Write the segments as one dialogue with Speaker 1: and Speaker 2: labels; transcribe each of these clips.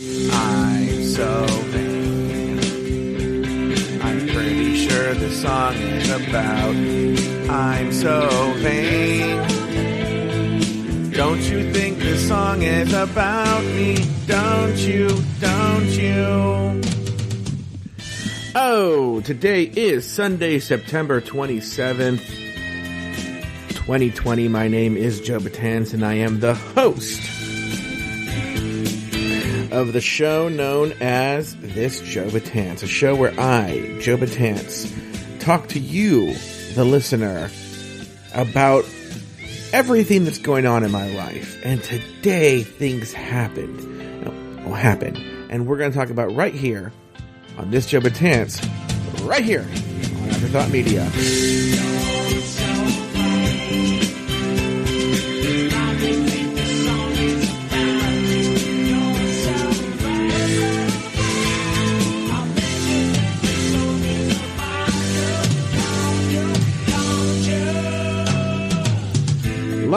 Speaker 1: I'm so vain. I'm pretty sure this song is about I'm so vain. Don't you think this song is about me? Don't you? Don't you? Oh, today is Sunday, September 27th, 2020. My name is Joe Betance and I am the host of the show known as This Joe Betance, a show where I, Joe Betance, talk to you, the listener, about everything that's going on in my life. And today, things happened. Oh, no, happened. And we're going to talk about right here on This Joe Betance, right here on Afterthought Media.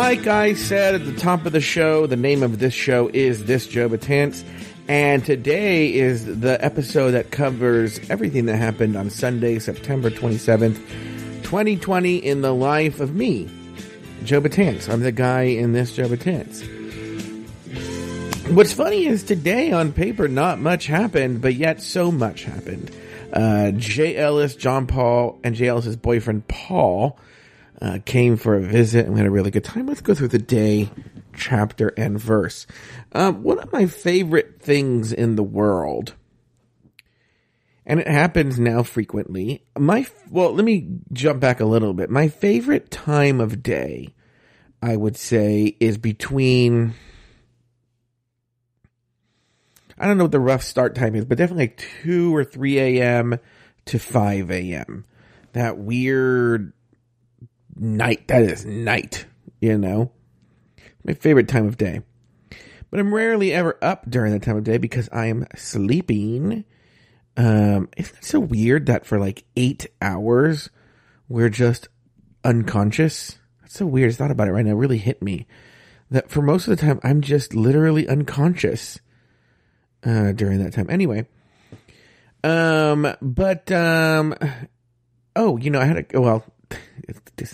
Speaker 1: Like I said at the top of the show, the name of this show is This Joe Betance, and today is the episode that covers everything that happened on Sunday, September 27th, 2020, in the life of me, Joe Betance. I'm the guy in this Joe Betance. What's funny is today on paper, not much happened, but yet so much happened. Uh, Ellis, John Paul, and Jay Ellis's boyfriend Paul uh, came for a visit and we had a really good time. Let's go through the day, chapter, and verse. Um, one of my favorite things in the world, and it happens now frequently. My well, let me jump back a little bit. My favorite time of day, I would say, is between. I don't know what the rough start time is, but definitely like 2 or 3 a.m. to 5 a.m. That weird night. That is night, you know? My favorite time of day. But I'm rarely ever up during that time of day because I am sleeping. Um, isn't it so weird that for like eight hours we're just unconscious? That's so weird. I thought about it right now. It really hit me that for most of the time I'm just literally unconscious uh, during that time. Anyway, um, but um, oh, you know, I had a well.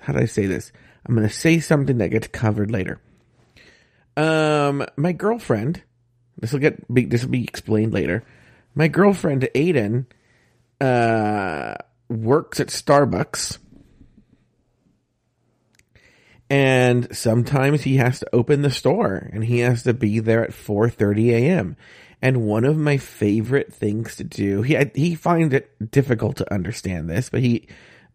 Speaker 1: How do I say this? I'm going to say something that gets covered later. Um, my girlfriend. This will get this will be explained later. My girlfriend Aiden uh, works at Starbucks, and sometimes he has to open the store, and he has to be there at 4:30 a.m. And one of my favorite things to do, he he finds it difficult to understand this, but he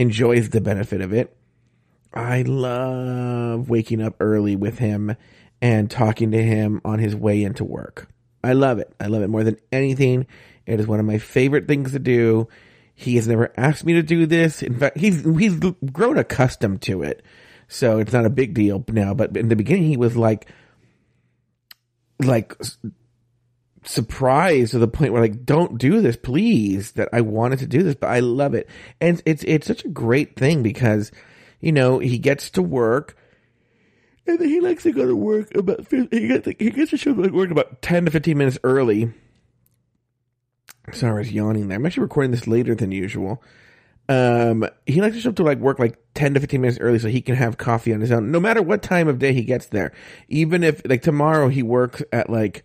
Speaker 1: enjoys the benefit of it. I love waking up early with him and talking to him on his way into work. I love it. I love it more than anything. It is one of my favorite things to do. He has never asked me to do this. In fact, he's he's grown accustomed to it, so it's not a big deal now. But in the beginning, he was like, like surprised to the point where like, don't do this, please. That I wanted to do this, but I love it, and it's it's such a great thing because, you know, he gets to work, and then he likes to go to work about he gets he gets to show up like work about ten to fifteen minutes early. Sorry, I was yawning there. I'm actually recording this later than usual. Um, he likes to show up to like work like 10 to 15 minutes early so he can have coffee on his own, no matter what time of day he gets there. Even if like tomorrow he works at like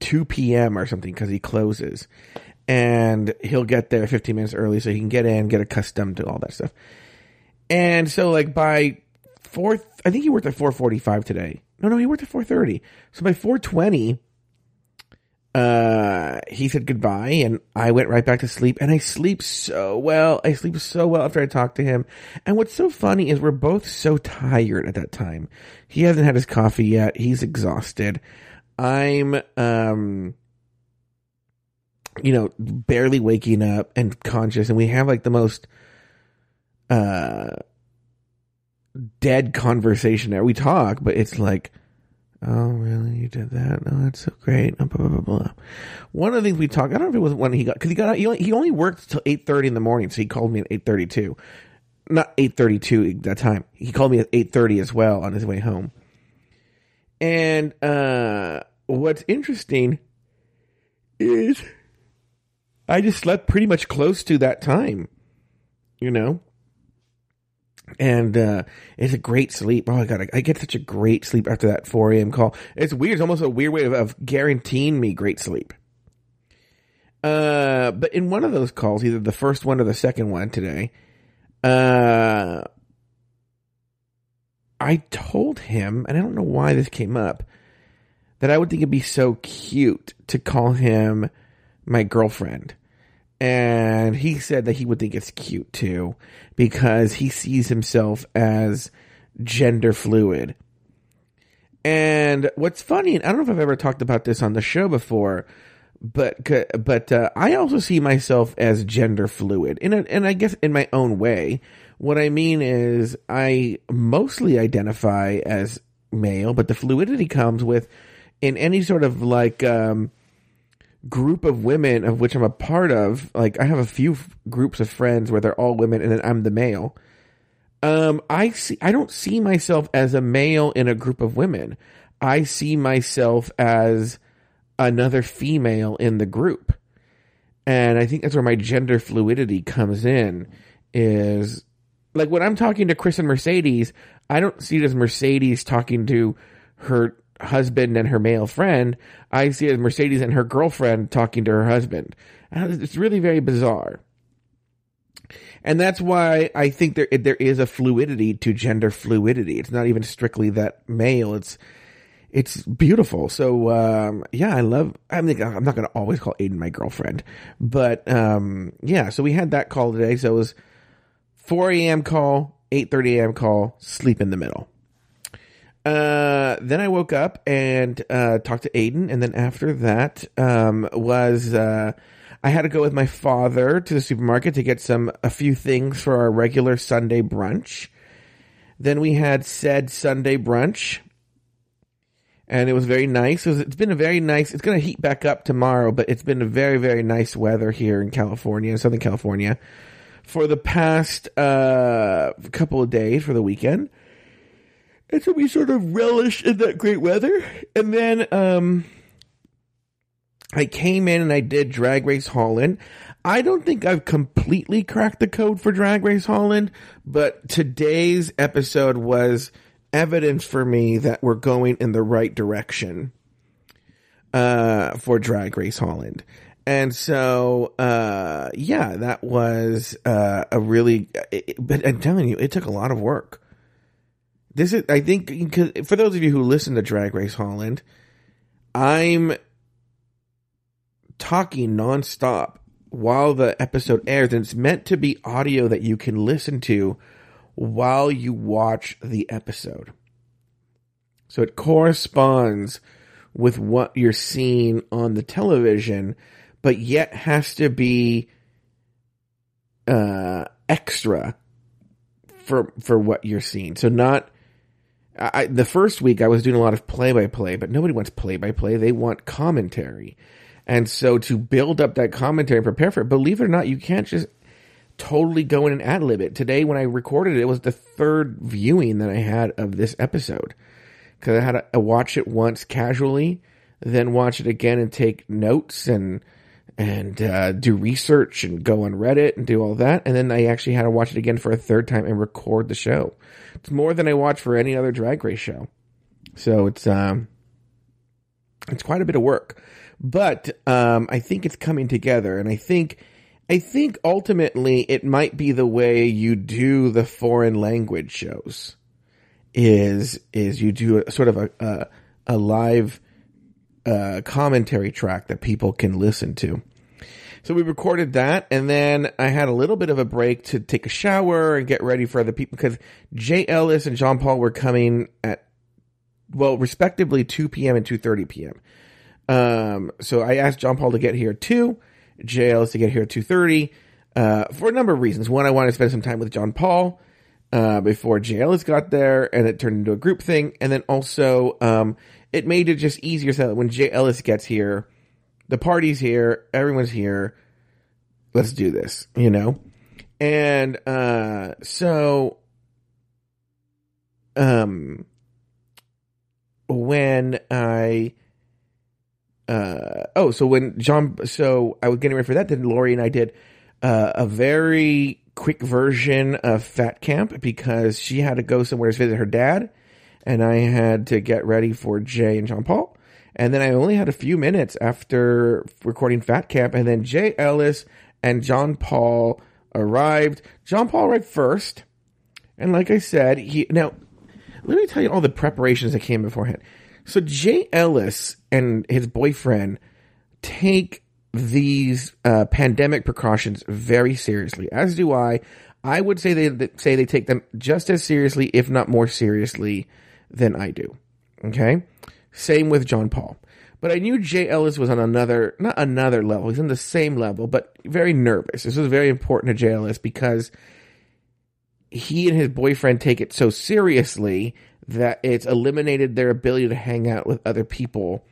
Speaker 1: 2 p.m. or something because he closes and he'll get there 15 minutes early so he can get in, get accustomed to all that stuff. And so like by four, I think he worked at 445 today. No, no, he worked at 430. So by 420, uh, he said goodbye and I went right back to sleep and I sleep so well. I sleep so well after I talk to him. And what's so funny is we're both so tired at that time. He hasn't had his coffee yet. He's exhausted. I'm, um, you know, barely waking up and conscious and we have like the most, uh, dead conversation there. We talk, but it's like, Oh, really? You did that? Oh, that's so great. Blah, blah, blah, blah. One of the things we talked, I don't know if it was when he got, because he got, he only, he only worked till eight thirty in the morning, so he called me at eight thirty two, not eight thirty two at that time. He called me at eight thirty as well on his way home. And uh, what's interesting is I just slept pretty much close to that time, you know? And, uh, it's a great sleep. Oh, I got, I get such a great sleep after that 4 a.m. call. It's weird. It's almost a weird way of, of guaranteeing me great sleep. Uh, but in one of those calls, either the first one or the second one today, uh, I told him, and I don't know why this came up, that I would think it'd be so cute to call him my girlfriend. And he said that he would think it's cute too, because he sees himself as gender fluid. And what's funny, and I don't know if I've ever talked about this on the show before, but but uh, I also see myself as gender fluid, in a, and I guess in my own way. What I mean is, I mostly identify as male, but the fluidity comes with in any sort of like um, group of women of which I'm a part of. Like I have a few f- groups of friends where they're all women, and then I'm the male. Um, I see. I don't see myself as a male in a group of women. I see myself as another female in the group. And I think that's where my gender fluidity comes in is like when I'm talking to Chris and Mercedes, I don't see it as Mercedes talking to her husband and her male friend. I see it as Mercedes and her girlfriend talking to her husband. It's really very bizarre. And that's why I think there there is a fluidity to gender fluidity. It's not even strictly that male. It's it's beautiful. So um, yeah, I love. I mean, I'm not going to always call Aiden my girlfriend, but um, yeah. So we had that call today. So it was 4 a.m. call, 8:30 a.m. call, sleep in the middle. Uh, then I woke up and uh, talked to Aiden, and then after that um, was uh, I had to go with my father to the supermarket to get some a few things for our regular Sunday brunch. Then we had said Sunday brunch and it was very nice. It was, it's been a very nice. It's going to heat back up tomorrow, but it's been a very very nice weather here in California, Southern California, for the past uh, couple of days for the weekend. And so we sort of relished in that great weather, and then um, I came in and I did Drag Race Holland. I don't think I've completely cracked the code for Drag Race Holland, but today's episode was evidence for me that we're going in the right direction uh, for Drag Race Holland. And so, uh, yeah, that was uh, a really. It, but I'm telling you, it took a lot of work. This is, I think, for those of you who listen to Drag Race Holland, I'm talking nonstop while the episode airs, and it's meant to be audio that you can listen to while you watch the episode. So it corresponds with what you're seeing on the television, but yet has to be uh, extra for for what you're seeing. So not I, the first week I was doing a lot of play by play, but nobody wants play by play. They want commentary. And so to build up that commentary and prepare for it, believe it or not, you can't just totally go in and ad lib it. Today, when I recorded it, it was the third viewing that I had of this episode. Because I had to watch it once casually, then watch it again and take notes and and uh, do research and go on Reddit and do all that, and then I actually had to watch it again for a third time and record the show. It's more than I watch for any other Drag Race show, so it's um it's quite a bit of work, but um I think it's coming together, and I think I think ultimately it might be the way you do the foreign language shows. Is is you do a, sort of a a, a live uh, commentary track that people can listen to. So we recorded that, and then I had a little bit of a break to take a shower and get ready for other people because Jay Ellis and John Paul were coming at well, respectively, two p.m. and two thirty p.m. Um, so I asked John Paul to get here at two jail to get here at 2.30 uh, for a number of reasons. One, I wanted to spend some time with John Paul uh, before Jay Ellis got there, and it turned into a group thing. And then also, um, it made it just easier so that when Ellis gets here, the party's here, everyone's here. Let's do this, you know? And uh, so, um, when I uh, oh, so when John, so I was getting ready for that, then Lori and I did uh, a very quick version of Fat Camp because she had to go somewhere to visit her dad, and I had to get ready for Jay and John Paul. And then I only had a few minutes after recording Fat Camp, and then Jay Ellis and John Paul arrived. John Paul arrived first, and like I said, he now let me tell you all the preparations that came beforehand. So Jay Ellis and his boyfriend take these uh, pandemic precautions very seriously, as do I. I would say they say they take them just as seriously, if not more seriously, than I do. Okay, same with John Paul. But I knew Jay Ellis was on another, not another level. He's on the same level, but very nervous. This was very important to Jay Ellis because he and his boyfriend take it so seriously that it's eliminated their ability to hang out with other people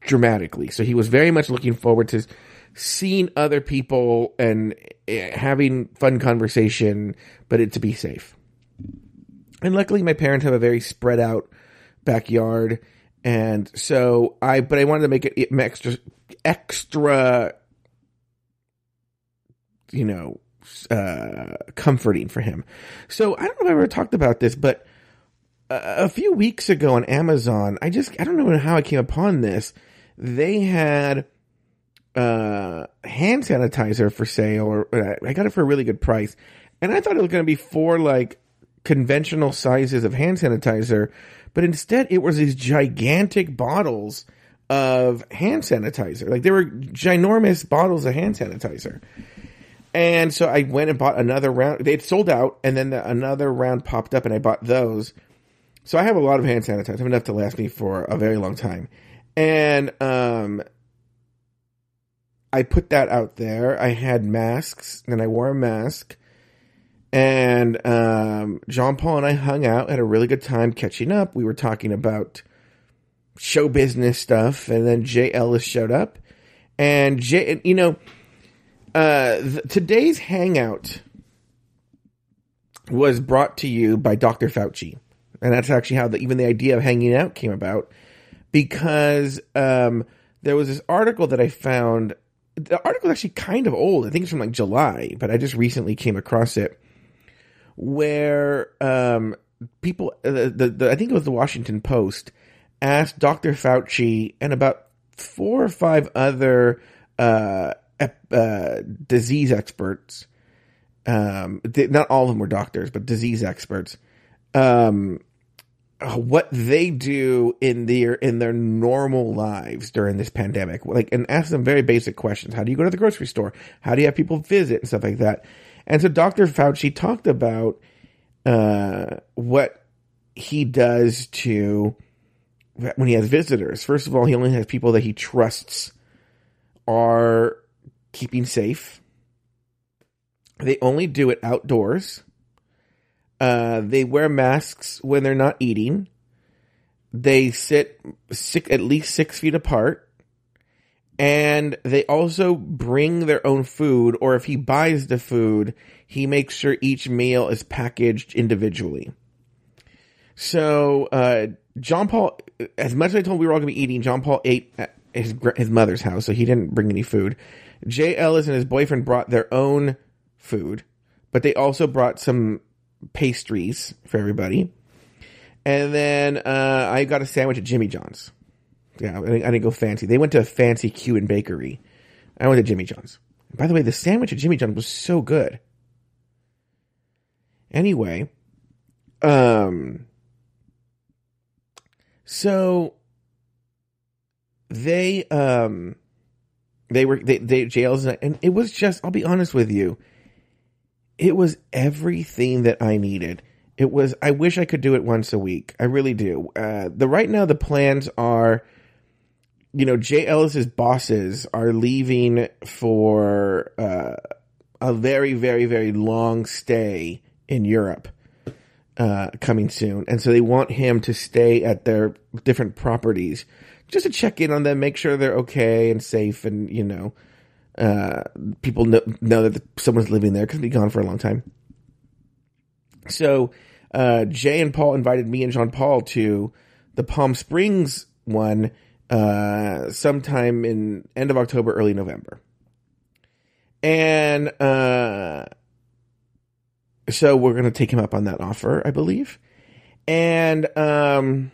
Speaker 1: dramatically. So he was very much looking forward to seeing other people and eh, having fun conversation, but it to be safe. And luckily, my parents have a very spread out backyard, and so I. But I wanted to make it extra, extra, you know, uh, comforting for him. So I don't know if I ever talked about this, but a, few weeks ago on Amazon, I just I don't know how I came upon this. They had uh, hand sanitizer for sale, or uh, I got it for a really good price, and I thought it was going to be four like conventional sizes of hand sanitizer, but instead it was these gigantic bottles of hand sanitizer. Like they were ginormous bottles of hand sanitizer. And so I went and bought another round. They'd sold out, and then the, another round popped up, and I bought those. So I have a lot of hand sanitizer, I have enough to last me for a very long time. And um, I put that out there. I had masks, and I wore a mask. And um, John Paul and I hung out, had a really good time catching up. We were talking about show business stuff, and then Jay Ellis showed up. And Jay, you know, uh, th- today's hangout was brought to you by Dr. Fauci. And that's actually how the, even the idea of hanging out came about because um, there was this article that I found. The article is actually kind of old. I think it's from like July, but I just recently came across it where um, people, uh, the, the, the, I think it was the Washington Post, asked Dr. Fauci and about four or five other uh, uh, disease experts. Um, not all of them were doctors, but disease experts. Um, what they do in their in their normal lives during this pandemic, like, and ask them very basic questions. How do you go to the grocery store? How do you have people visit and stuff like that? And so Dr. Fauci talked about uh, what he does to when he has visitors. First of all, he only has people that he trusts are keeping safe. They only do it outdoors. Uh, they wear masks when they're not eating. They sit six, at least six feet apart. And they also bring their own food, or if he buys the food, he makes sure each meal is packaged individually. So, uh, John Paul, as much as I told him we were all going to be eating, John Paul ate at his, his mother's house, so he didn't bring any food. Jay Ellis and his boyfriend brought their own food, but they also brought some pastries for everybody. And then uh, I got a sandwich at Jimmy John's. Yeah, I didn't, I didn't go fancy. They went to a fancy Cuban bakery. I went to Jimmy John's. By the way, the sandwich at Jimmy John's was so good. Anyway, um, so they um they were they, they jails and it was just I'll be honest with you it was everything that I needed. It was, I wish I could do it once a week. I really do. Uh, the right now, the plans are, you know, Jay Ellis's bosses are leaving for, uh, a very, very, very long stay in Europe, uh, coming soon. And so they want him to stay at their different properties just to check in on them, make sure they're okay and safe and, you know, uh, people know, know that someone's living there because be gone for a long time. So uh, Jay and Paul invited me and John Paul to the Palm Springs one uh, sometime in end of October, early November. And uh, so we're going to take him up on that offer, I believe. And um,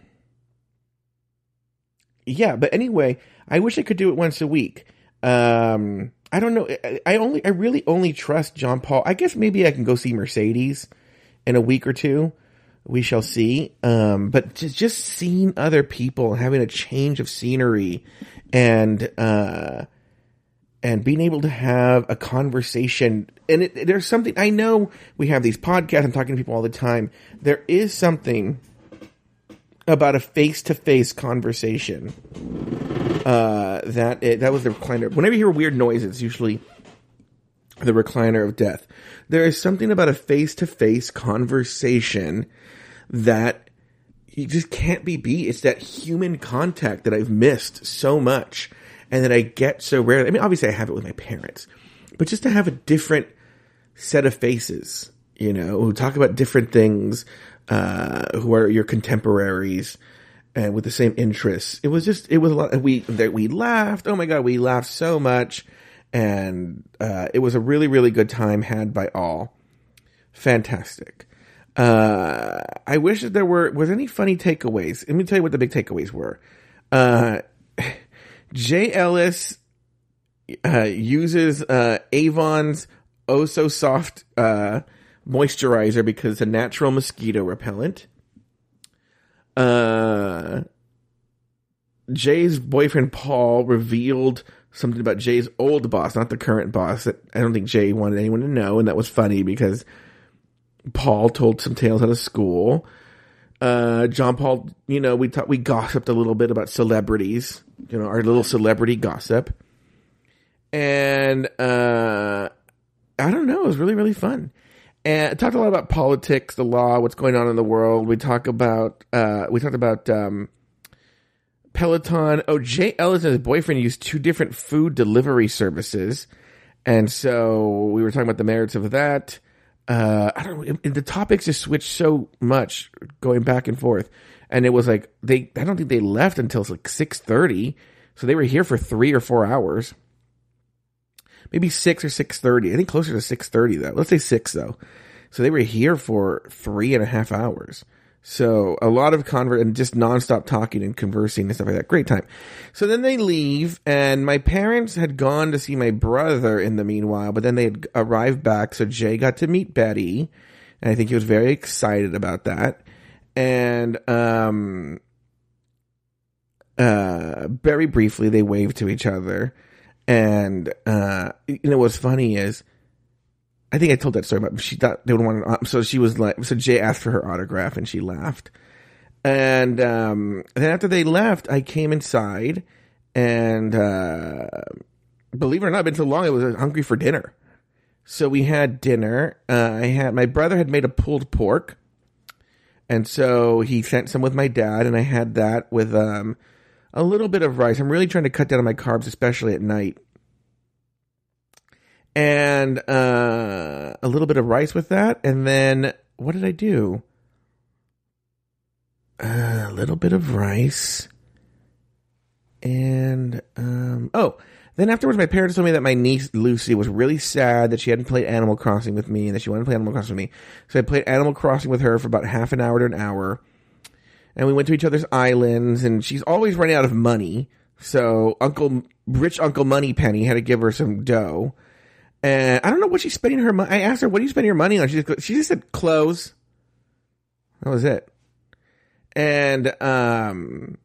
Speaker 1: yeah, but anyway, I wish I could do it once a week. Um, I don't know. I only, I really only trust John Paul. I guess maybe I can go see Mercedes in a week or two. We shall see. Um, but just, just seeing other people, having a change of scenery and, uh, and being able to have a conversation. And it, there's something, I know we have these podcasts, I'm talking to people all the time. There is something about a face to face conversation. Uh, that it, that was the recliner. Whenever you hear weird noises, usually the recliner of death. There is something about a face to face conversation that you just can't be beat. It's that human contact that I've missed so much and that I get so rarely. I mean, obviously I have it with my parents, but just to have a different set of faces, you know, who talk about different things, uh, who are your contemporaries and with the same interests. It was just, it was a lot. We, that we laughed. Oh my God, we laughed so much. And, uh, it was a really, really good time had by all. Fantastic. Uh, I wish that there were, was any funny takeaways. Let me tell you what the big takeaways were. Uh, Jay Ellis uh, uses uh, Avon's Oh So Soft uh, moisturizer because it's a natural mosquito repellent. Uh, Jay's boyfriend Paul revealed something about Jay's old boss, not the current boss, that I don't think Jay wanted anyone to know, and that was funny because Paul told some tales out of school. Uh, John Paul, you know, we talked, we gossiped a little bit about celebrities, you know, our little celebrity gossip. And, uh, I don't know, it was really, really fun. And I talked a lot about politics, the law, what's going on in the world. We talk about, uh, we talked about, um, Peloton. Oh, Jay Ellis and his boyfriend used two different food delivery services. And so we were talking about the merits of that uh, I don't know. The topics just switched so much, going back and forth, and it was like they. I don't think they left until like six thirty, so they were here for three or four hours, maybe six or six thirty. I think closer to six thirty though. Let's say six though. So they were here for three and a half hours. So a lot of convert and just nonstop talking and conversing and stuff like that. Great time. So then they leave and my parents had gone to see my brother in the meanwhile, but then they had arrived back. So Jay got to meet Betty and I think he was very excited about that. And, um, uh, very briefly they waved to each other. And, uh, you know, what's funny is, I think I told that story, but she thought they would want to, so she was like, so Jay asked for her autograph and she laughed. And, um, then after they left, I came inside and, uh, believe it or not, I've been so long, I was hungry for dinner. So we had dinner. Uh, I had, my brother had made a pulled pork. And so he sent some with my dad and I had that with, um, a little bit of rice. I'm really trying to cut down on my carbs, especially at night and uh, a little bit of rice with that. And then what did I do? Uh, a little bit of rice. And um, oh, then afterwards, my parents told me that my niece Lucy was really sad that she hadn't played Animal Crossing with me and that she wanted to play Animal Crossing with me. So I played Animal Crossing with her for about half an hour to an hour. And we went to each other's islands, and she's always running out of money. So Uncle, rich Uncle Money Penny had to give her some dough. And I don't know what she's spending her money. I asked her, "What are you spending your money on?" She just she just said clothes. That was it. And um,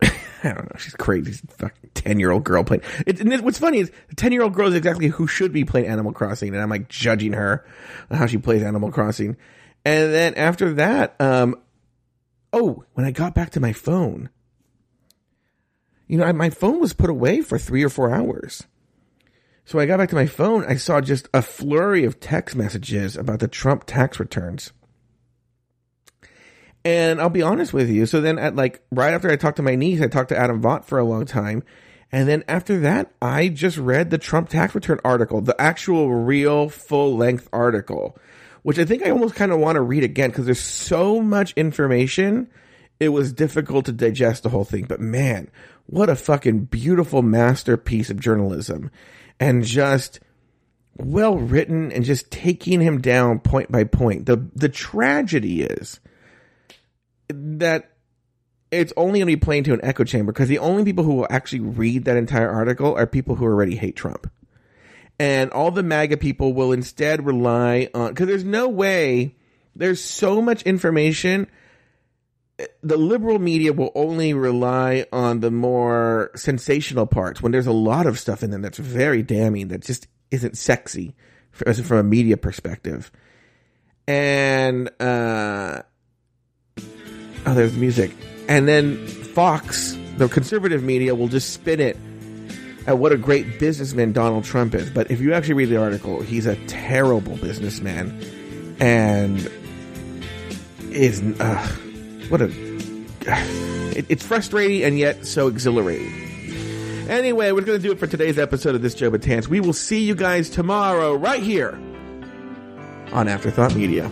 Speaker 1: I don't know. She's crazy. She's fucking ten year old girl playing. It, and it, what's funny is the ten year old girl is exactly who should be playing Animal Crossing, and I'm like judging her on how she plays Animal Crossing. And then after that, um, oh, when I got back to my phone, you know, I, my phone was put away for three or four hours. So I got back to my phone, I saw just a flurry of text messages about the Trump tax returns. And I'll be honest with you. So then at like right after I talked to my niece, I talked to Adam Vaught for a long time. And then after that, I just read the Trump tax return article, the actual real full length article, which I think I almost kind of want to read again because there's so much information it was difficult to digest the whole thing. But man, what a fucking beautiful masterpiece of journalism and just well written and just taking him down point by point. The the tragedy is that it's only going to be playing to an echo chamber because the only people who will actually read that entire article are people who already hate Trump. And all the MAGA people will instead rely on, because there's no way, there's so much information. The liberal media will only rely on the more sensational parts when there's a lot of stuff in them that's very damning, that just isn't sexy from a media perspective. And, uh, oh, there's music. And then Fox, the conservative media, will just spin it at what a great businessman Donald Trump is. But if you actually read the article, he's a terrible businessman, and is uh, what a it, it's frustrating and yet so exhilarating. Anyway, we're going to do it for today's episode of this Joe Betance. We will see you guys tomorrow right here on Afterthought Media.